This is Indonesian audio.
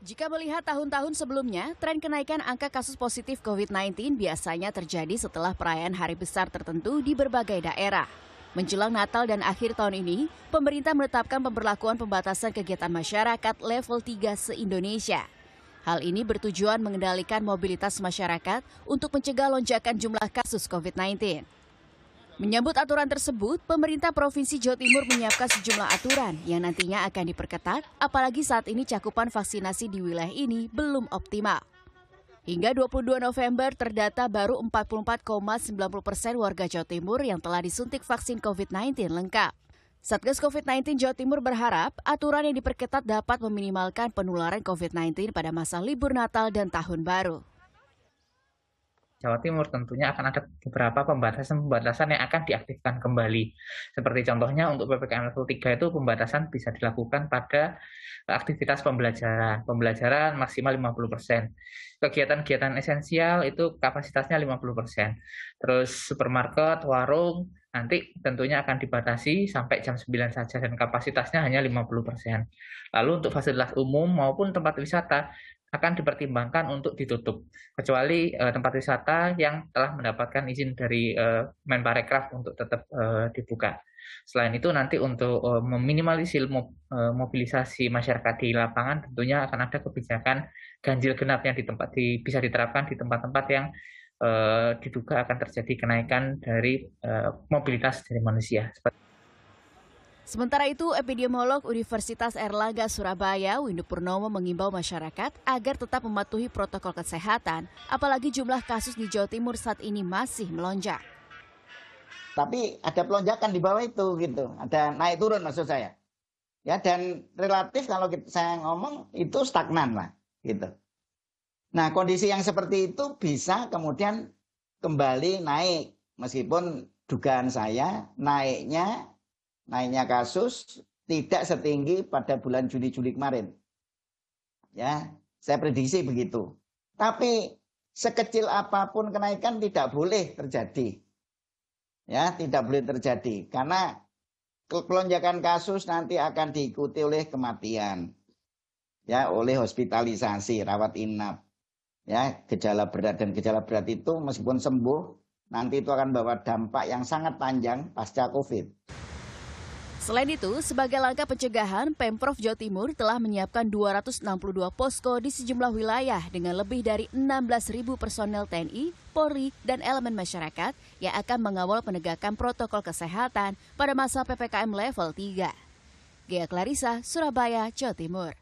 Jika melihat tahun-tahun sebelumnya, tren kenaikan angka kasus positif COVID-19 biasanya terjadi setelah perayaan hari besar tertentu di berbagai daerah. Menjelang Natal dan akhir tahun ini, pemerintah menetapkan pemberlakuan pembatasan kegiatan masyarakat level 3 se-Indonesia. Hal ini bertujuan mengendalikan mobilitas masyarakat untuk mencegah lonjakan jumlah kasus COVID-19. Menyambut aturan tersebut, pemerintah Provinsi Jawa Timur menyiapkan sejumlah aturan yang nantinya akan diperketat, apalagi saat ini cakupan vaksinasi di wilayah ini belum optimal. Hingga 22 November terdata baru 44,90 persen warga Jawa Timur yang telah disuntik vaksin COVID-19 lengkap. Satgas COVID-19 Jawa Timur berharap aturan yang diperketat dapat meminimalkan penularan COVID-19 pada masa libur Natal dan Tahun Baru. Jawa Timur tentunya akan ada beberapa pembatasan-pembatasan yang akan diaktifkan kembali. Seperti contohnya untuk PPKM level 3 itu pembatasan bisa dilakukan pada aktivitas pembelajaran. Pembelajaran maksimal 50%. Kegiatan-kegiatan esensial itu kapasitasnya 50%. Terus supermarket, warung, nanti tentunya akan dibatasi sampai jam 9 saja dan kapasitasnya hanya 50%. Lalu untuk fasilitas umum maupun tempat wisata akan dipertimbangkan untuk ditutup kecuali uh, tempat wisata yang telah mendapatkan izin dari uh, Menparekraf untuk tetap uh, dibuka. Selain itu nanti untuk uh, meminimalisir mo uh, mobilisasi masyarakat di lapangan tentunya akan ada kebijakan ganjil genap yang di tempat di, bisa diterapkan di tempat-tempat yang uh, diduga akan terjadi kenaikan dari uh, mobilitas dari manusia. Seperti Sementara itu, epidemiolog Universitas Erlangga Surabaya, Windu Purnomo mengimbau masyarakat agar tetap mematuhi protokol kesehatan, apalagi jumlah kasus di Jawa Timur saat ini masih melonjak. Tapi ada pelonjakan di bawah itu gitu, ada naik turun maksud saya. Ya dan relatif kalau saya ngomong itu stagnan lah gitu. Nah kondisi yang seperti itu bisa kemudian kembali naik meskipun dugaan saya naiknya naiknya kasus tidak setinggi pada bulan Juni-Juli kemarin. Ya, saya prediksi begitu. Tapi sekecil apa pun kenaikan tidak boleh terjadi. Ya, tidak boleh terjadi karena kelonjakan kasus nanti akan diikuti oleh kematian. Ya, oleh hospitalisasi, rawat inap. Ya, gejala berat dan gejala berat itu meskipun sembuh nanti itu akan bawa dampak yang sangat panjang pasca Covid. Selain itu, sebagai langkah pencegahan, Pemprov Jawa Timur telah menyiapkan 262 posko di sejumlah wilayah dengan lebih dari 16.000 personel TNI, Polri, dan elemen masyarakat yang akan mengawal penegakan protokol kesehatan pada masa PPKM level 3. Gia Clarissa, Surabaya, Jawa Timur.